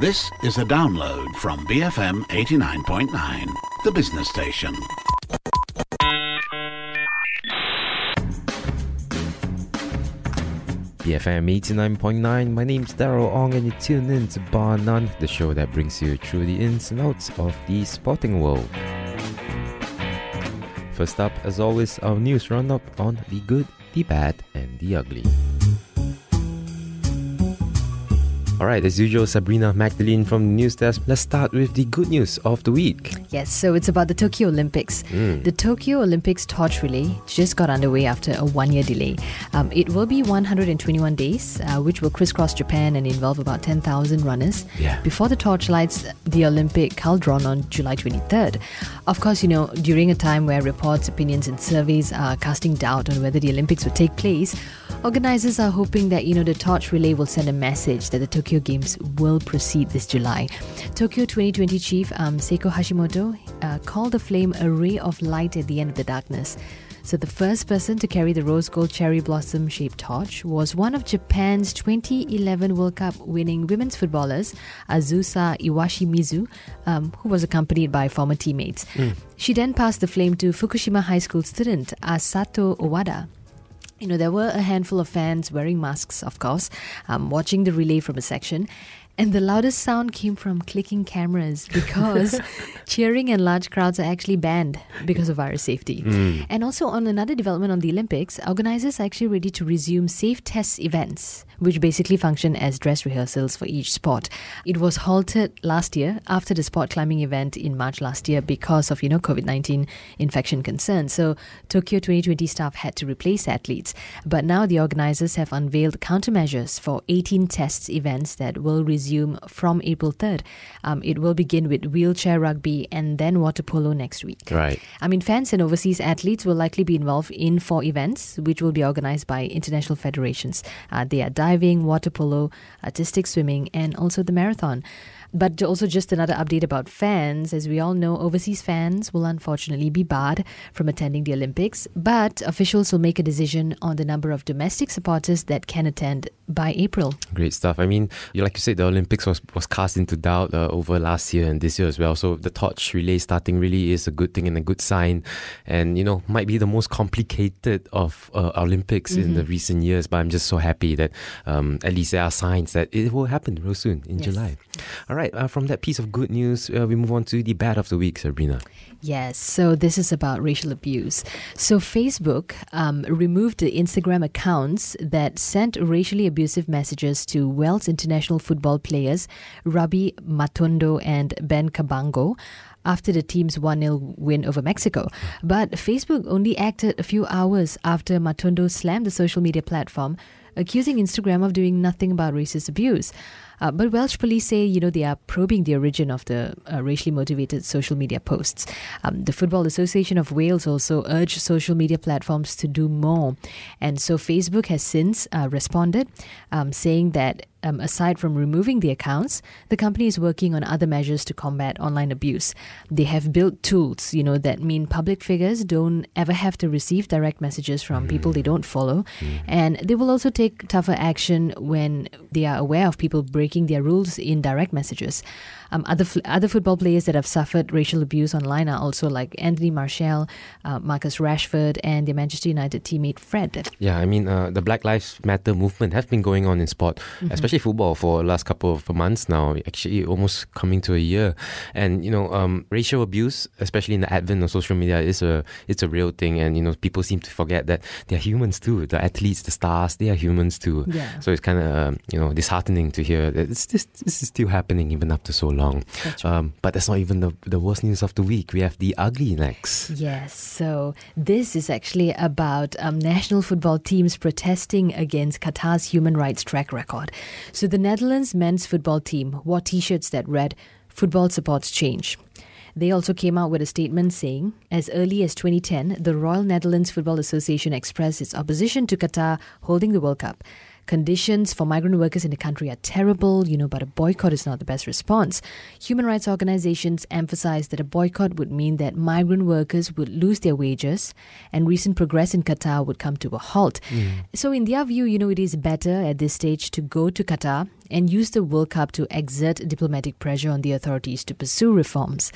This is a download from BFM 89.9, the business station. BFM 89.9. My name's Daryl Ong, and you tune in to Bar None, the show that brings you through the ins and outs of the sporting world. First up, as always, our news roundup on the good, the bad, and the ugly. All right, as usual, Sabrina Magdalene from the news desk. Let's start with the good news of the week. Yes, so it's about the Tokyo Olympics. Mm. The Tokyo Olympics torch relay just got underway after a one year delay. Um, it will be 121 days, uh, which will crisscross Japan and involve about 10,000 runners. Yeah. Before the torch lights the Olympic cauldron on July 23rd. Of course, you know, during a time where reports, opinions, and surveys are casting doubt on whether the Olympics will take place, organizers are hoping that, you know, the torch relay will send a message that the Tokyo Games will proceed this July. Tokyo 2020 chief um, Seiko Hashimoto uh, called the flame a ray of light at the end of the darkness. So, the first person to carry the rose gold cherry blossom shaped torch was one of Japan's 2011 World Cup winning women's footballers, Azusa Iwashimizu, um, who was accompanied by former teammates. She then passed the flame to Fukushima High School student Asato Owada. You know, there were a handful of fans wearing masks, of course, um, watching the relay from a section. And the loudest sound came from clicking cameras because cheering and large crowds are actually banned because of virus safety. Hmm. And also, on another development on the Olympics, organizers are actually ready to resume safe test events, which basically function as dress rehearsals for each sport. It was halted last year after the sport climbing event in March last year because of, you know, COVID 19 infection concerns. So, Tokyo 2020 staff had to replace athletes. But now the organizers have unveiled countermeasures for 18 test events that will resume from April 3rd. Um, it will begin with wheelchair rugby and then water polo next week. Right. I mean, fans and overseas athletes will likely be involved in four events, which will be organized by international federations. Uh, they are diving, water polo, artistic swimming, and also the marathon. But also, just another update about fans. As we all know, overseas fans will unfortunately be barred from attending the Olympics, but officials will make a decision on the number of domestic supporters that can attend by April. Great stuff. I mean, like you said, the Olympics was, was cast into doubt uh, over last year and this year as well. So the torch relay starting really is a good thing and a good sign, and you know might be the most complicated of uh, Olympics in the recent years. But I'm just so happy that um, at least there are signs that it will happen real soon in Yes. July. All right. Uh, from that piece of good news, uh, we move on to the bad of the week, Sabrina. Yes, so this is about racial abuse. So Facebook um, removed the Instagram accounts that sent racially abusive messages to Wales international football players Rabi Matondo and Ben Cabango after the team's 1 0 win over Mexico. But Facebook only acted a few hours after Matondo slammed the social media platform, accusing Instagram of doing nothing about racist abuse. Uh, but Welsh police say, you know, they are probing the origin of the uh, racially motivated social media posts. Um, the Football Association of Wales also urged social media platforms to do more. And so Facebook has since uh, responded, um, saying that um, aside from removing the accounts, the company is working on other measures to combat online abuse. They have built tools, you know, that mean public figures don't ever have to receive direct messages from people they don't follow. And they will also take tougher action when they are aware of people breaking their rules in direct messages. Um, other f- other football players that have suffered racial abuse online are also like Anthony Martial, uh, Marcus Rashford, and their Manchester United teammate Fred. Yeah, I mean, uh, the Black Lives Matter movement has been going on in sport, especially football, for the last couple of months now. Actually, almost coming to a year. And you know, um, racial abuse, especially in the advent of social media, is a it's a real thing. And you know, people seem to forget that they're humans too. The athletes, the stars, they are humans too. Yeah. So it's kind of um, you know disheartening to hear that it's this this is still happening even after so long. That's right. Um, but that's not even the the worst news of the week. We have the ugly next. Yes, so this is actually about um, national football teams protesting against Qatar's human rights track record. So the Netherlands men's football team wore t shirts that read, Football supports change. They also came out with a statement saying, as early as 2010, the Royal Netherlands Football Association expressed its opposition to Qatar holding the World Cup. Conditions for migrant workers in the country are terrible, you know, but a boycott is not the best response. Human rights organizations emphasize that a boycott would mean that migrant workers would lose their wages and recent progress in Qatar would come to a halt. Mm. So, in their view, you know, it is better at this stage to go to Qatar and used the World Cup to exert diplomatic pressure on the authorities to pursue reforms.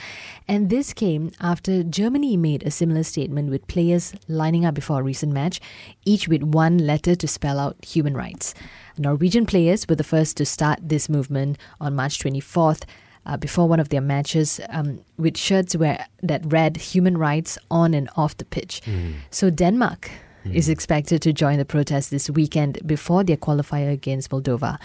And this came after Germany made a similar statement with players lining up before a recent match, each with one letter to spell out human rights. Norwegian players were the first to start this movement on March 24th. Uh, before one of their matches, um, with shirts where that read "human rights" on and off the pitch. Mm. So Denmark is expected to join the protest this weekend before their qualifier against Moldova.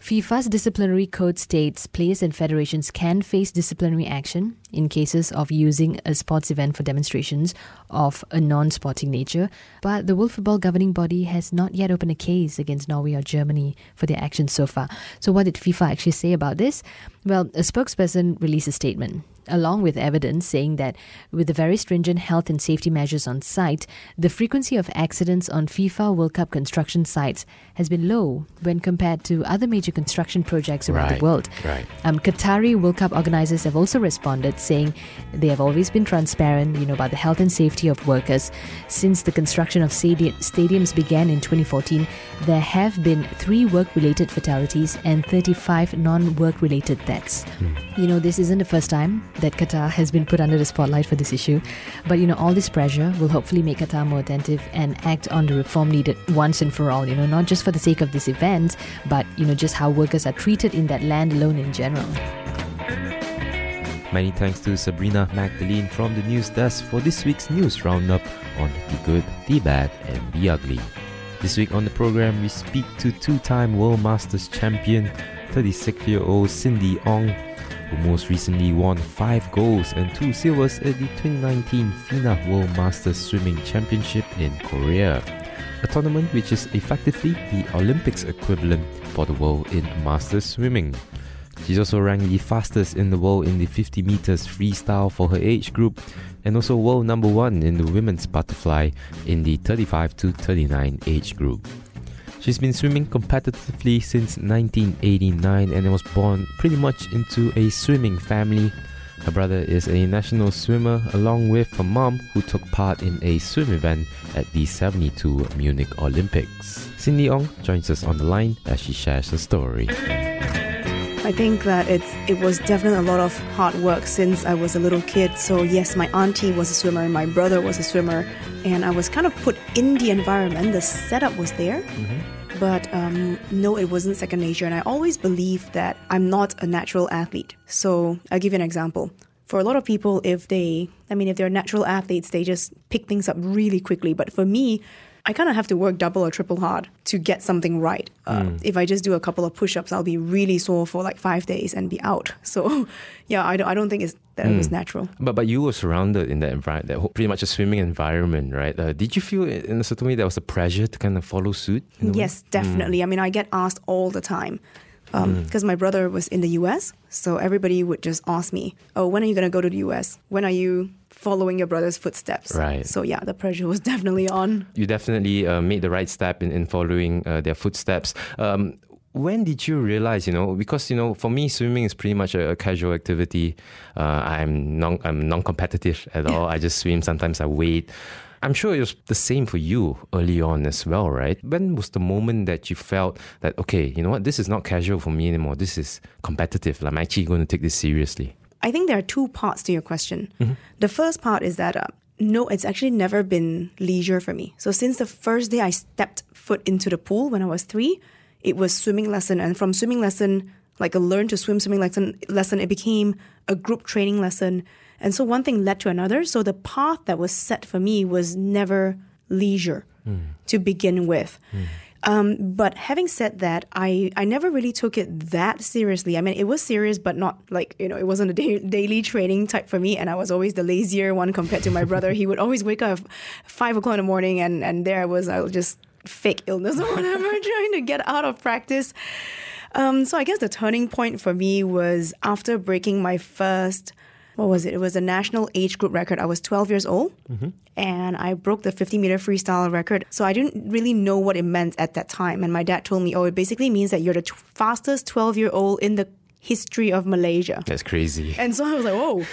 FIFA's disciplinary code states players and federations can face disciplinary action in cases of using a sports event for demonstrations of a non sporting nature, but the World Football governing body has not yet opened a case against Norway or Germany for their actions so far. So, what did FIFA actually say about this? Well, a spokesperson released a statement along with evidence saying that with the very stringent health and safety measures on site, the frequency of accidents on FIFA World Cup construction sites has been low when compared to other major construction projects around Right, the world. right. Um, Qatari World Cup organizers have also responded, saying they have always been transparent, you know, about the health and safety of workers. Since the construction of stadi- stadiums began in 2014, there have been three work-related fatalities and 35 non-work-related deaths. You know, this isn't the first time that Qatar has been put under the spotlight for this issue, but you know, all this pressure will hopefully make Qatar more attentive and act on the reform needed once and for all. You know, not just for the sake of this event, but you know, just how workers are treated in that land alone in general. Many thanks to Sabrina Magdalene from the News Desk for this week's news roundup on the good, the bad, and the ugly. This week on the program, we speak to two time World Masters champion, 36 year old Cindy Ong, who most recently won five golds and two silvers at the 2019 FINA World Masters Swimming Championship in Korea. A tournament which is effectively the Olympics equivalent for the world in Masters swimming. She's also ranked the fastest in the world in the 50 meters freestyle for her age group and also world number one in the women's butterfly in the 35 to 39 age group. She's been swimming competitively since 1989 and was born pretty much into a swimming family. Her brother is a national swimmer along with her mom who took part in a swim event at the 72 Munich Olympics. Cindy Ong joins us on the line as she shares her story. I think that it's it was definitely a lot of hard work since I was a little kid. So yes, my auntie was a swimmer, my brother was a swimmer, and I was kind of put in the environment. The setup was there, but um, no, it wasn't second nature. And I always believed that I'm not a natural athlete. So I'll give you an example. For a lot of people, if they, I mean, if they're natural athletes, they just pick things up really quickly. But for me, I kind of have to work double or triple hard to get something right. Uh, If I just do a couple of push ups, I'll be really sore for like five days and be out. So, yeah, I don't, I don't think it's, that it was natural. But but you were surrounded in that environment, that pretty much a swimming environment, right? Uh, did you feel in a certain way there was a pressure to kind of follow suit? a way? Yes, definitely. I mean, I get asked all the time because my brother was in the US. So everybody would just ask me, Oh, when are you going to go to the US? When are you following your brother's footsteps? Right. So, yeah, the pressure was definitely on. You definitely uh, made the right step in, in following uh, their footsteps. Um, when did you realize, you know, because you know, for me, swimming is pretty much a, a casual activity. Uh, I'm non, I'm non-competitive at all. I just swim. Sometimes I wade. I'm sure it was the same for you early on as well, right? When was the moment that you felt that okay, you know what, this is not casual for me anymore. This is competitive. I'm actually going to take this seriously. I think there are two parts to your question. The first part is that uh, no, it's actually never been leisure for me. So since the first day I stepped foot into the pool when I was three, it was swimming lesson, and from swimming lesson, like a learn to swim swimming lesson, lesson, it became a group training lesson, and so one thing led to another. So the path that was set for me was never leisure to begin with. Um, but having said that, I, I never really took it that seriously. I mean, it was serious, but not like, you know, it wasn't a da- daily training type for me. And I was always the lazier one compared to my brother. he would always wake up five o'clock in the morning, and, and there I was, I was just fake illness or whatever, trying to get out of practice. Um, so I guess the turning point for me was after breaking my first, what was it? It was a national age group record. I was 12 years old and I broke the 50 meter freestyle record. So I didn't really know what it meant at that time. And my dad told me, oh, it basically means that you're the t- fastest 12 year old in the history of Malaysia. That's crazy. And so I was like, whoa,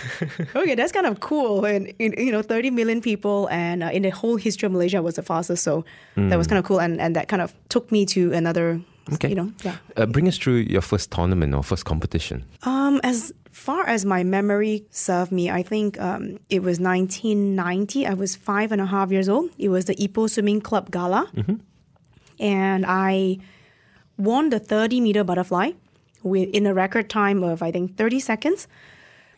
okay, that's kind of cool. And, you know, 30 million people, and uh, in the whole history of Malaysia, was the fastest. So that was kind of cool. And, and that kind of took me to another Okay. You know, yeah. Uh, bring us through your first tournament or first competition. Um, as far as my memory served me, I think um, it was 1990. I was five and a half years old. It was the Ipoh Swimming Club Gala. And I won the 30 meter butterfly in a record time of, I think, 30 seconds.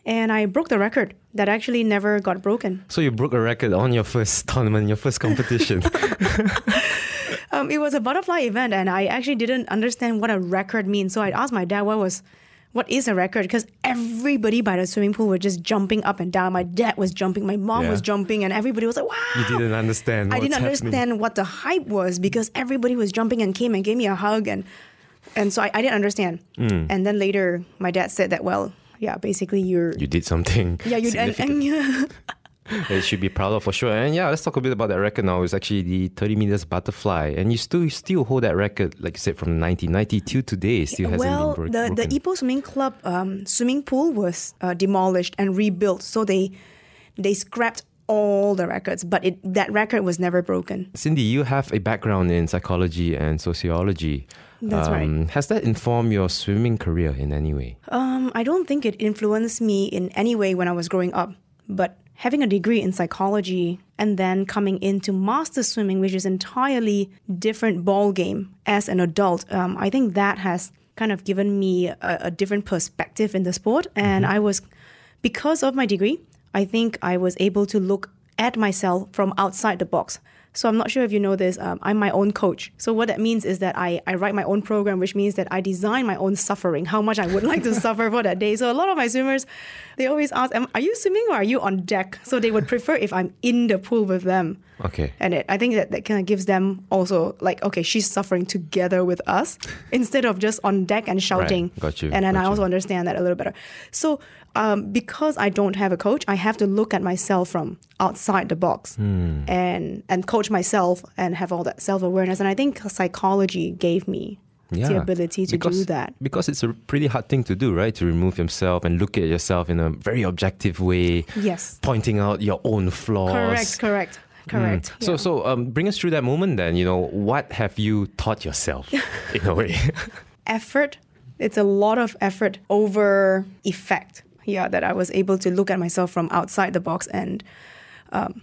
And I broke the record that actually never got broken. So you broke a record on your first tournament, your first competition. Um, it was a butterfly event, and I actually didn't understand what a record means. So I asked my dad what was, what is a record? Because everybody by the swimming pool were just jumping up and down. My dad was jumping, my mom Yeah. was jumping, and everybody was like, "Wow!" you didn't understand. I didn't happening. understand what the hype was because everybody was jumping and came and gave me a hug, and and so I, I didn't understand. Mm. And then later, my dad said that, well, yeah, basically you're. You did something. yeah, you and, significant. and yeah. you should be proud of for sure. And yeah, let's talk a bit about that record now. It's actually the 30 meters butterfly, and you still you still hold that record, like you said, from 1990 to today. It still hasn't well, been the bro- the broken. Ipoh Swimming Club um, swimming pool was uh, demolished and rebuilt, so they they scrapped all the records, but it that record was never broken. Cindy, you have a background in psychology and sociology. That's right. Has that informed your swimming career in any way? Um, I don't think it influenced me in any way when I was growing up, but having a degree in psychology and then coming into master swimming, which is entirely different ball game as an adult, um, I think that has kind of given me a, a different perspective in the sport. And I was, because of my degree, I think I was able to look at myself from outside the box. So I'm not sure if you know this. Um, I'm my own coach. So what that means is that I, I write my own program, which means that I design my own suffering, how much I would like to suffer for that day. So a lot of my swimmers, they always ask, Am, "Are you swimming or are you on deck?" So they would prefer if I'm in the pool with them. Okay. And it, I think that that kind of gives them also like, okay, she's suffering together with us instead of just on deck and shouting. Got you, And then got I you. also understand that a little better. So um, because I don't have a coach, I have to look at myself from outside the box Hmm. and and coach myself and have all that self awareness. And I think psychology gave me the ability to because, do that. Because it's a pretty hard thing to do, right? To remove yourself and look at yourself in a very objective way. Yes. Pointing out your own flaws. Correct, correct, correct. So, Yeah. so um, bring us through that moment then. You know, what have you taught yourself in a way? effort. It's a lot of effort over effect. Yeah, that I was able to look at myself from outside the box and. Um,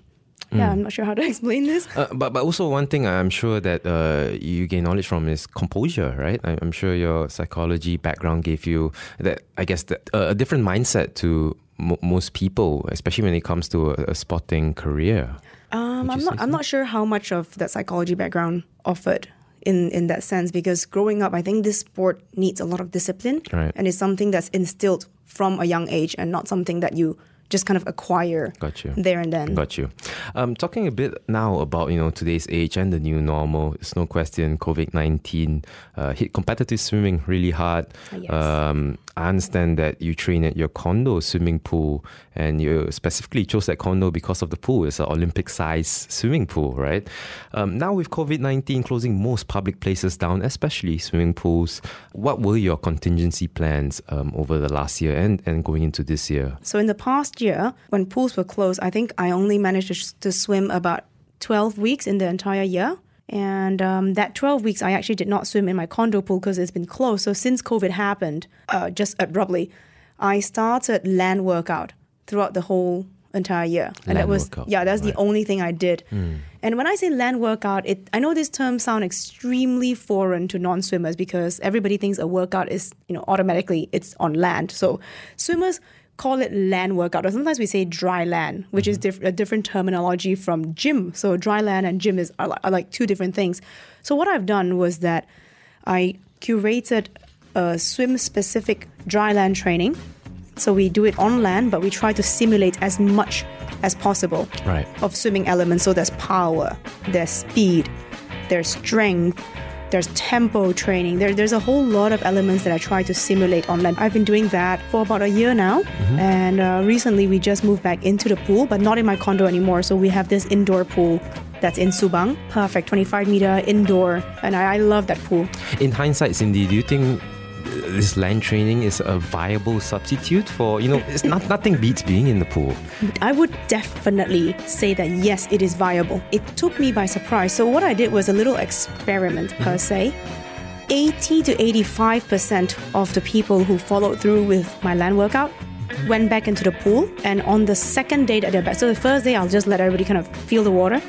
yeah, I'm not sure how to explain this. Uh, but but also one thing I'm sure that uh, you gain knowledge from is composure, right? I, I'm sure your psychology background gave you that. I guess that, uh, a different mindset to mo most people, especially when it comes to a, a sporting career. Um, I'm not. say I'm not sure how much of that psychology background offered in in that sense because growing up, I think this sport needs a lot of discipline, Right. and it's something that's instilled from a young age and not something that you just kind of acquire Got you. there and then. Got you. Um, talking a bit now about you know today's age and the new normal. It's no question COVID nineteen uh, hit competitive swimming really hard. Yes. Um, I understand that you train at your condo swimming pool, and you specifically chose that condo because of the pool. It's an Olympic size swimming pool, right? Um, now with COVID nineteen closing most public places down, especially swimming pools, what were your contingency plans um, over the last year and, and going into this year? So in the past year, when pools were closed, I think I only managed to, swim about 12 weeks in the entire year. And um, that 12 weeks, I actually did not swim in my condo pool because it's been closed. So since COVID happened, uh, just abruptly, I started land workout throughout the whole entire year. And that Land was, workout, yeah, that's right. the only thing I did. And when I say land workout, it I know this term sound extremely foreign to non-swimmers because everybody thinks a workout is, you know, automatically it's on land. So swimmers call it land workout, or sometimes we say dry land, which is mm-hmm. diff- a different terminology from gym. So dry land and gym is are, are like two different things. So what I've done was that I curated a swim-specific dry land training. So we do it on land, but we try to simulate as much as possible Right. of swimming elements. So there's power, there's speed, there's strength, there's tempo training. There, there's a whole lot of elements that I try to simulate online. I've been doing that for about a year now. And uh, recently we just moved back into the pool, but not in my condo anymore. So we have this indoor pool that's in Subang. Perfect, 25 meter indoor. And I, I love that pool. In hindsight, Cindy, do you think this land training is a viable substitute for you know? It's not nothing beats being in the pool. I would definitely say that yes, it is viable. It took me by surprise. So, what I did was a little experiment per mm-hmm. se. 80 to 85% of the people who followed through with my land workout went back into the pool. And on the second day that they're back, so the first day I'll just let everybody kind of feel the water.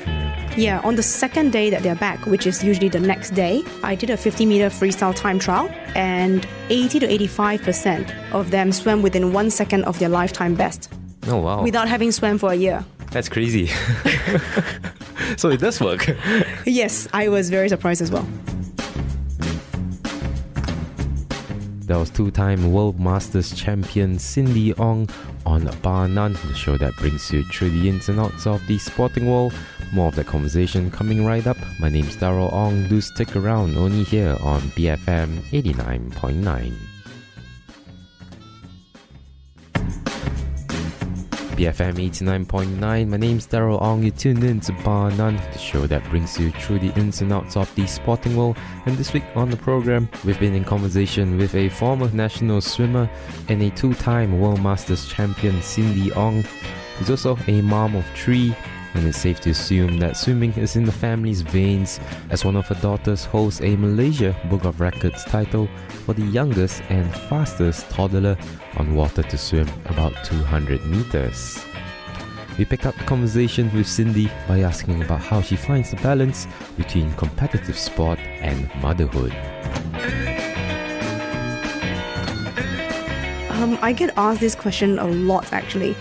Yeah, on the second day that they're back, which is usually the next day, I did a 50 meter freestyle time trial, and 80 to 85% of them swam within one second of their lifetime best Oh wow, without having swam for a year. that's crazy. so it does work. Yes, I was very surprised as well. That was two-time World Masters champion Cindy Ong on Bar None, the show that brings you through the ins and outs of the sporting world. More of that conversation coming right up. My name's Daryl Ong. Do stick around, only here on BFM 89.9. BFM 89.9. My name's Daryl Ong. You tuned in to Bar None, the show that brings you through the ins and outs of the sporting world. And this week on the program, we've been in conversation with a former national swimmer and a two time World Masters champion, Cindy Ong. Who's also a mom of three, and it's safe to assume that swimming is in the family's veins, as one of her daughters holds a Malaysia Book of Records title for the youngest and fastest toddler on water to swim about 200 meters. We picked up the conversation with Cindy by asking about how she finds the balance between competitive sport and motherhood. Um, I get asked this question a lot actually.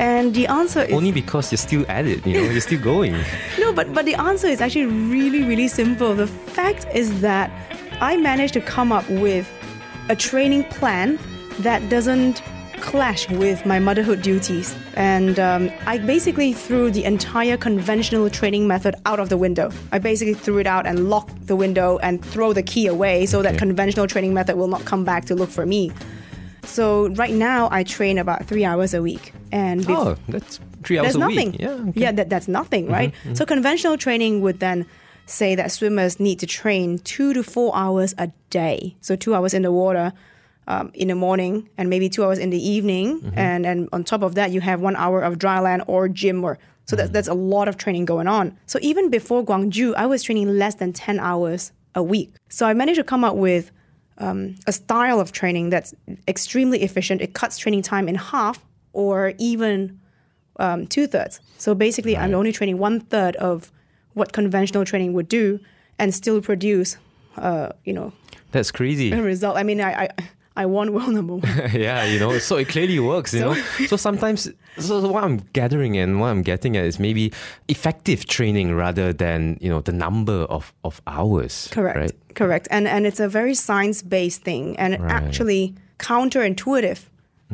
And the answer is Only because you're still at it, you know, you're still going. No, but but the answer is actually really really simple. The fact is that I managed to come up with a training plan that doesn't clash with my motherhood duties, and um, I basically threw the entire conventional training method out of the window. I basically threw it out and locked the window and throw the key away so that conventional training method will not come back to look for me. So right now I train about three hours a week, and bef- Oh, that's three hours there's a nothing. week. Yeah, okay. Mm-hmm, yeah, that, that's nothing, right? So conventional training would then say that swimmers need to train two to four hours a day. So two hours in the water um, in the morning, and maybe two hours in the evening, Mm-hmm. and and on top of that, you have one hour of dry land or gym work. So Mm. that, that's a lot of training going on. So even before Gwangju, I was training less than ten hours a week. So I managed to come up with um, a style of training that's extremely efficient. It cuts training time in half or even um, two thirds. So basically, I'm only training one third of what conventional training would do, and still produce, uh, you know, That's crazy. a result. I mean, I I, I won world number one. yeah, you know, so it clearly works, you know. So sometimes, so what I'm gathering and what I'm getting at is maybe effective training rather than you know the number of of hours. Correct. Right. Correct. And and it's a very science based thing, and Right. actually counterintuitive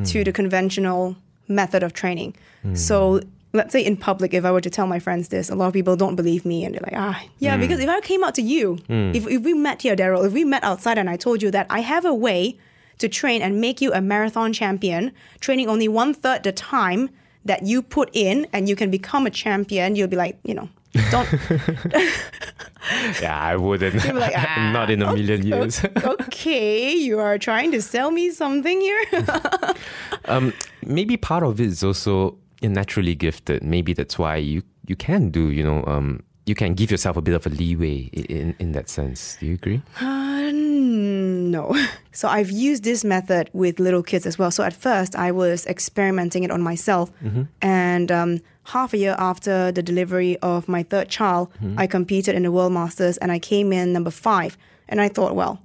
to the conventional method of training. Hmm. So. Let's say in public, if I were to tell my friends this, a lot of people don't believe me and they're like, ah, yeah, hmm. because if I came out to you, hmm. if, if we met here, Daryl, if we met outside and I told you that I have a way to train and make you a marathon champion, training only one third the time that you put in and you can become a champion, you'll be like, you know, don't Yeah, I wouldn't. Like, "Ah, Not in a million years. okay, you are trying to sell me something here. um, maybe part of it is also you're naturally gifted. Maybe that's why you you can do. You know, um, you can give yourself a bit of a leeway in in that sense. Do you agree? Uh, no. So I've used this method with little kids as well. So at first, I was experimenting it on myself. And um, half a year after the delivery of my third child, hmm. I competed in the World Masters and I came in number five. And I thought, well,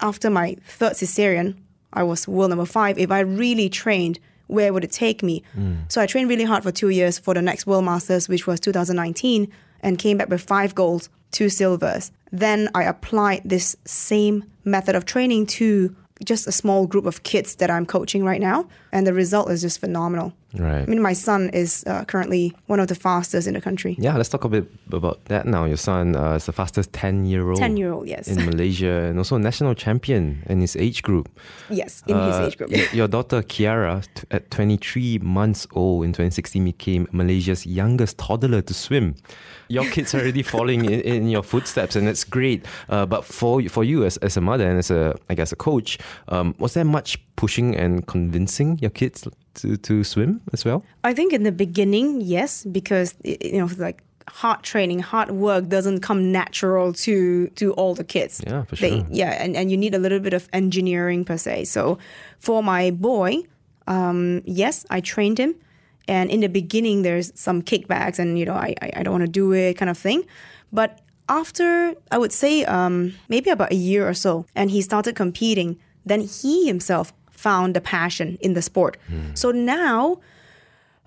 after my third cesarean, I was world number five. If I really trained, where would it take me? Hmm. So I trained really hard for two years for the next World Masters, which was 2019, and came back with five golds, two silvers. Then I applied this same method of training to just a small group of kids that I'm coaching right now, and the result is just phenomenal. Right. I mean, my son is uh, currently one of the fastest in the country. Yeah, let's talk a bit about that now. Your son uh, is the fastest 10 year old 10-year-old, yes. in Malaysia and also a national champion in his age group. Yes, in his Uh, age group. Your daughter Kiara, t- at 23 months old in 2016, became Malaysia's youngest toddler to swim. Your kids are already following in, in your footsteps, and it's great. Uh, but for for you as, as a mother and as a I guess a coach, um, was there much pushing and convincing your kids to, to swim as well? I think in the beginning, yes, because you know, like hard training, hard work doesn't come natural to to all the kids. Yeah, for They- sure. yeah, and, and you need a little bit of engineering per se. So for my boy, um, yes, I trained him. And in the beginning, there's some kickbacks and, you know, I, I, I don't want to do it kind of thing. But after, I would say, um, maybe about a year or so, and he started competing, then he himself found the passion in the sport. So now,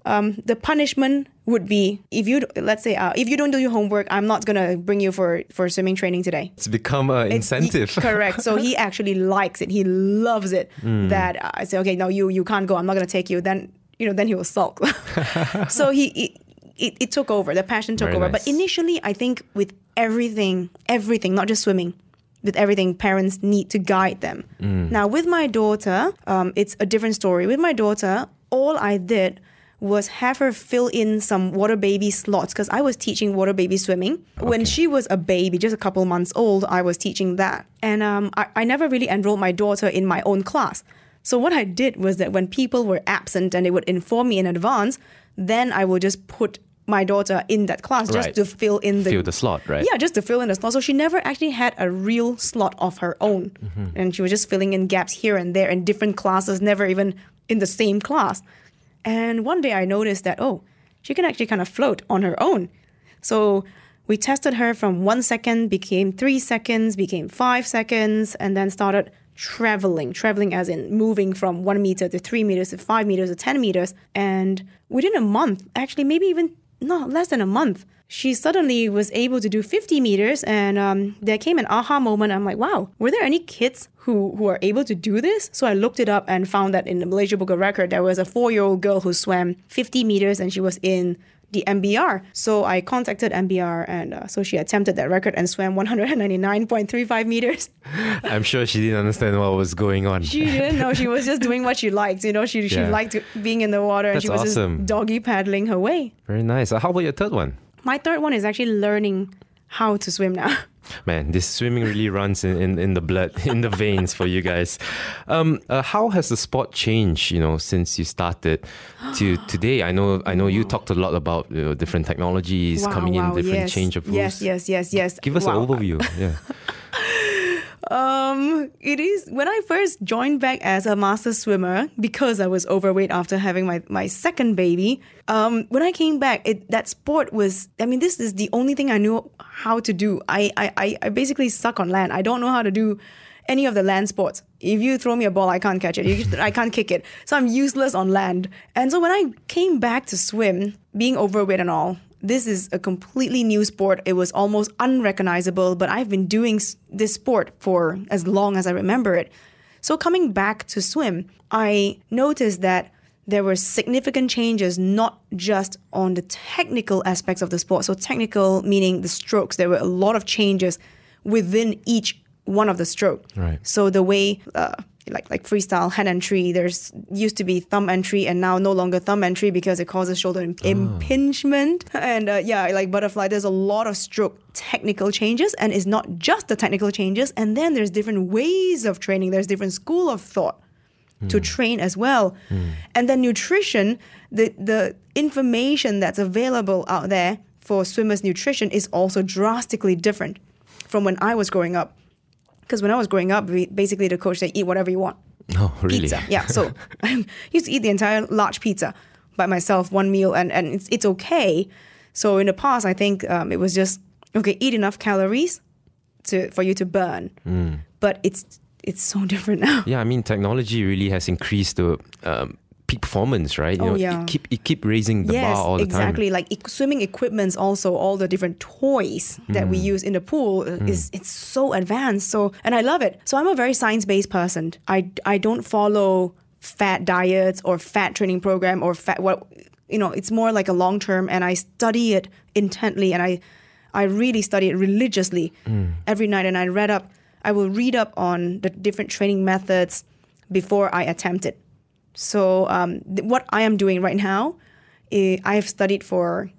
um, the punishment would be if you let's say uh, if you don't do your homework, I'm not gonna bring you for for swimming training today. It's become an incentive. he- correct. So he actually likes it. He loves it. That uh, I say, okay, no, you you can't go. I'm not gonna take you. Then you know, then he will sulk. so he. It, it, it took over. The passion took Very over. nice. But initially, I think with everything, everything, not just swimming, with everything, parents need to guide them. Now, with my daughter, um, it's a different story. With my daughter, all I did was have her fill in some water baby slots because I was teaching water baby swimming. When she was a baby, just a couple months old, I was teaching that. And um, I, I never really enrolled my daughter in my own class. So what I did was that when people were absent and they would inform me in advance, then I would just put my daughter in that class just Right. to fill in the Fill the slot, right? yeah, just to fill in the slot. So she never actually had a real slot of her own. Mm-hmm. And she was just filling in gaps here and there in different classes, never even in the same class. And one day I noticed that, oh, she can actually kind of float on her own. So we tested her from one second, became three seconds, became five seconds, and then started traveling, traveling as in moving from one meter to three meters to five meters to 10 meters. And within a month, actually, maybe even no, less than a month, she suddenly was able to do 50 meters. And um, there came an aha moment. I'm like, wow, were there any kids who, who are able to do this? So I looked it up and found that in the Malaysia Book of Record, there was a four year old girl who swam 50 meters and she was in the MBR. So I contacted MBR and uh, so she attempted that record and swam 199.35 meters. I'm sure she didn't understand what was going on. She didn't know she was just doing what she liked. You know, she, she liked being in the water and she was awesome. just doggy paddling her way. Very nice. Uh, how about your third one? My third one is actually learning how to swim now. Man, this swimming really runs in, in, in the blood, in the veins for you guys. Um, uh, how has the sport changed, you know, since you started to today? I know I know you talked a lot about you know, different technologies coming in, different yes. change of rules. Yes, yes, yes, yes. Give us Wow. an overview. Yeah. Um, it is when I first joined back as a master swimmer because I was overweight after having my, my second baby. Um, when I came back, it, that sport was. I mean, this is the only thing I knew how to do. I, I, I, basically suck on land. I don't know how to do any of the land sports. If you throw me a ball, I can't catch it. You, I can't kick it. So I'm useless on land. And so when I came back to swim, being overweight and all, this is a completely new sport. It was almost unrecognizable, but I've been doing this sport for as long as I remember it. So coming back to swim, I noticed that there were significant changes, not just on the technical aspects of the sport. So technical meaning the strokes. There were a lot of changes within each one of the stroke. Right. So the way, uh, like like freestyle hand entry, there's used to be thumb entry and now no longer thumb entry because it causes shoulder im- impingement. And uh, yeah, like butterfly, there's a lot of stroke technical changes, and it's not just the technical changes. And then there's different ways of training. There's different school of thought to train as well. And then nutrition, the the information that's available out there for swimmers' nutrition is also drastically different from when I was growing up. Because when I was growing up, we, basically the coach said, eat whatever you want. Oh, really? Pizza. Yeah. So I used to eat the entire large pizza by myself, one meal, and, and it's, it's okay. So in the past, I think um, it was just, okay, eat enough calories to for you to burn. But it's it's so different now. Yeah, I mean, technology really has increased the um, peak performance, right? You Oh, know, yeah. it keep it keep raising the yes, bar all the time. exactly. Like e- swimming equipments, also all the different toys that Hmm. we use in the pool uh, is it's so advanced. So and I love it. So I'm a very science based person. I I don't follow fat diets or fat training program or fat what you know. It's more like a long term, and I study it intently, and I I really study it religiously every night, and I read up. I will read up on the different training methods before I attempt it. So um, th- what I am doing right now, eh, I have studied for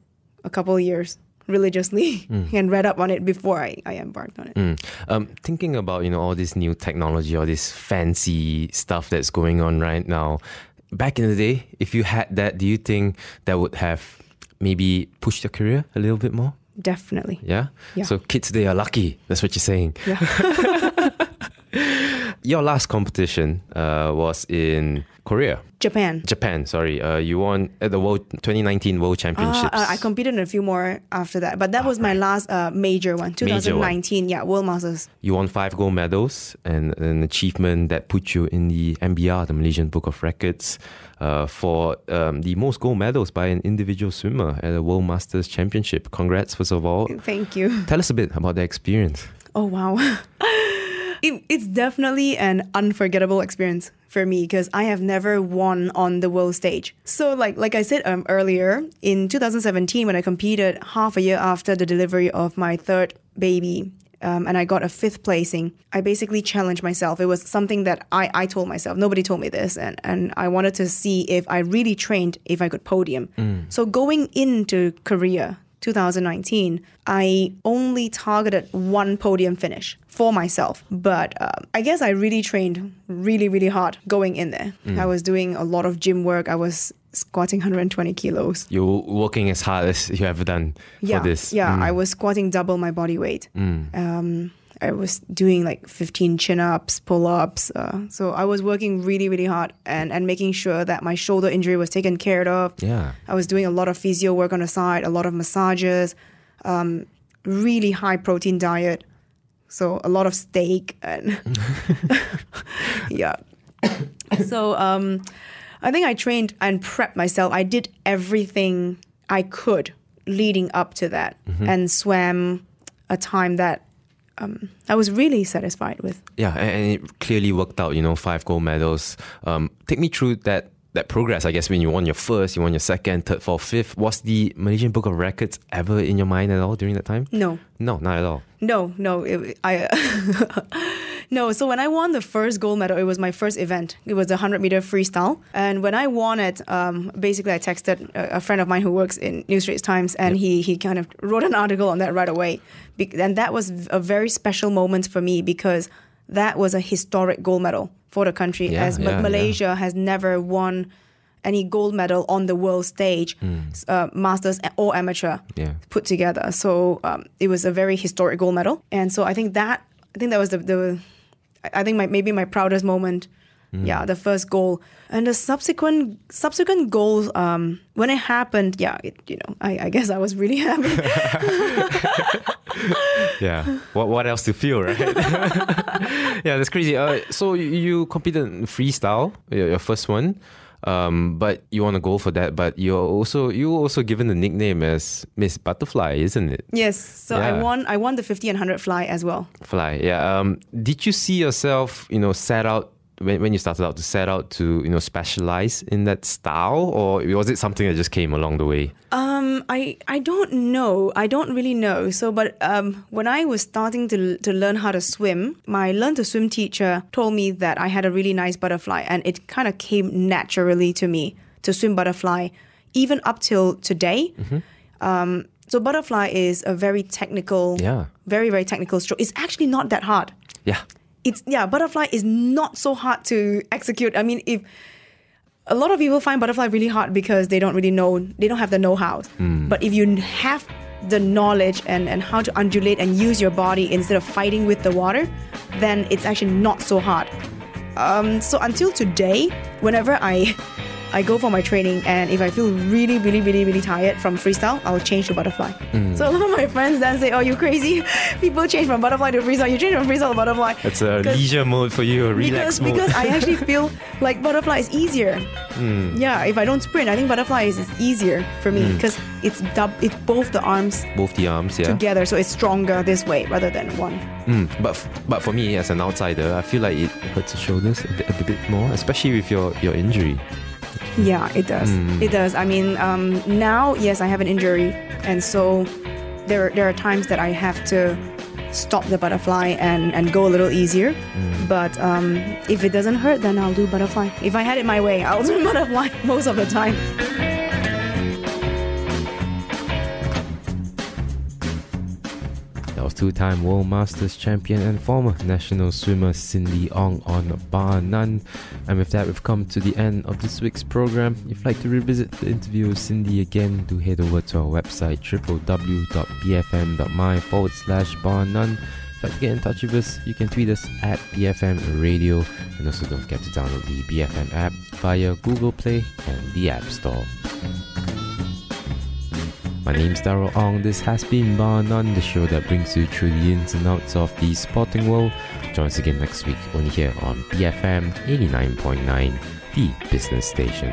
a couple of years religiously and read up on it before I, I embarked on it. Mm. Um, thinking about you know all this new technology, all this fancy stuff that's going on right now. Back in the day, if you had that, do you think that would have maybe pushed your career a little bit more? Definitely. Yeah? Yeah. So kids, they are lucky. That's what you're saying. Yeah. Your last competition uh, was in Korea. Japan. Japan, sorry. Uh, you won at the World 2019 World Championships. Uh, I competed in a few more after that, but that was my last uh, major one, Major one. 2019. Yeah, World Masters. You won five gold medals and an achievement that put you in the MBR, the Malaysian Book of Records, uh, for um, the most gold medals by an individual swimmer at a World Masters Championship. Congrats, first of all. Thank you. Tell us a bit about the experience. Oh wow. it, it's definitely an unforgettable experience for me because I have never won on the world stage. So like like I said um, earlier, in 2017 when I competed half a year after the delivery of my third baby, um, and I got a fifth placing. I basically challenged myself. It was something that I, I told myself. Nobody told me this. And, and I wanted to see if I really trained, if I could podium. So going into Korea 2019, I only targeted one podium finish for myself. But um, I guess I really trained really, really hard going in there. I was doing a lot of gym work. I was squatting 120 kilos. You're working as hard as you ever done Yeah, for this. yeah. Mm. I was squatting double my body weight. Um, I was doing like 15 chin ups, pull ups. Uh, so I was working really, really hard and, and making sure that my shoulder injury was taken care of. Yeah. I was doing a lot of physio work on the side, a lot of massages, um, really high protein diet. So a lot of steak and yeah. So um, I think I trained and prepped myself. I did everything I could leading up to that and swam a time that um, I was really satisfied with. Yeah, and, and it clearly worked out. You know, five gold medals. Um, take me through that that progress. I guess when you won your first, you won your second, third, fourth, fifth. Was the Malaysian Book of Records ever in your mind at all during that time? No, No, not at all. No, no, it, I no. So when I won the first gold medal, it was my first event. It was a hundred meter freestyle, and when I won it, um, basically I texted a, a friend of mine who works in New Straits Times, and he he kind of wrote an article on that right away, Be- and that was a very special moment for me because that was a historic gold medal for the country, Yeah, as Ma- yeah, yeah. Malaysia has never won any gold medal on the world stage, uh, masters or amateur Yeah. put together. So um, it was a very historic gold medal, and so I think that I think that was the, the I think my maybe my proudest moment. Yeah, the first goal and the subsequent subsequent goals. Um, when it happened, yeah, it, you know, I, I guess I was really happy. Yeah. what what else to feel, right? yeah, that's crazy. Uh, so you, you competed in freestyle, your, your first one. Um, but you want to go for that. But you're also you were also given the nickname as Miss Butterfly, isn't it? yes, so Yeah. I won. I won the fifty and hundred fly as well. Fly, yeah. Um, did you see yourself, you know, set out when, when you started out to set out to, you know, specialize in that style, or was it something that just came along the way? Um, I I don't know. I don't really know. So, but um, when I was starting to to learn how to swim, my learn to swim teacher told me that I had a really nice butterfly, and it kind of came naturally to me to swim butterfly, even up till today. Um, so butterfly is a very technical, Yeah. very very technical stroke. It's actually not that hard Yeah. It's yeah butterfly is not so hard to execute. I mean if a lot of people find butterfly really hard because they don't really know they don't have the know-how. But if you have the knowledge and, and how to undulate and use your body instead of fighting with the water then it's actually not so hard. Um, so until today whenever i I go for my training, and if I feel really, really, really, really tired from freestyle, I'll change to butterfly. So a lot of my friends then say, "Oh, you crazy? People change from butterfly to freestyle. You change from freestyle to butterfly." It's a leisure mode for you, a relax because mode. because I actually feel like butterfly is easier. Hmm. Yeah, if I don't sprint, I think butterfly is, is easier for me because it's dub it's both the arms Both the arms, yeah. together, so it's stronger this way rather than one. Mm, but f- but for me as an outsider, I feel like it hurts the shoulders a bit, a bit more, especially with your, your injury. Yeah, it does. Hmm. It does. I mean, um, now yes, I have an injury, and so there there are times that I have to stop the butterfly and, and go a little easier. Hmm. But um, if it doesn't hurt, then I'll do butterfly. If I had it my way, I'll do butterfly most of the time. Yeah, was two time World Masters champion and former national swimmer Cindy Ong on Bar None. And with that, we've come to the end of this week's program. If you'd like to revisit the interview with Cindy again, do head over to our website www.bfm.my forward slash bar none. If you'd like to get in touch with us, you can tweet us at BFM Radio and also don't forget to download the BFM app via Google Play and the App Store. My name's Daryl Ong. This has been Bar None, the show that brings you through the ins and outs of the sporting world. Join us again next week, only here on BFM 89.9, the business station.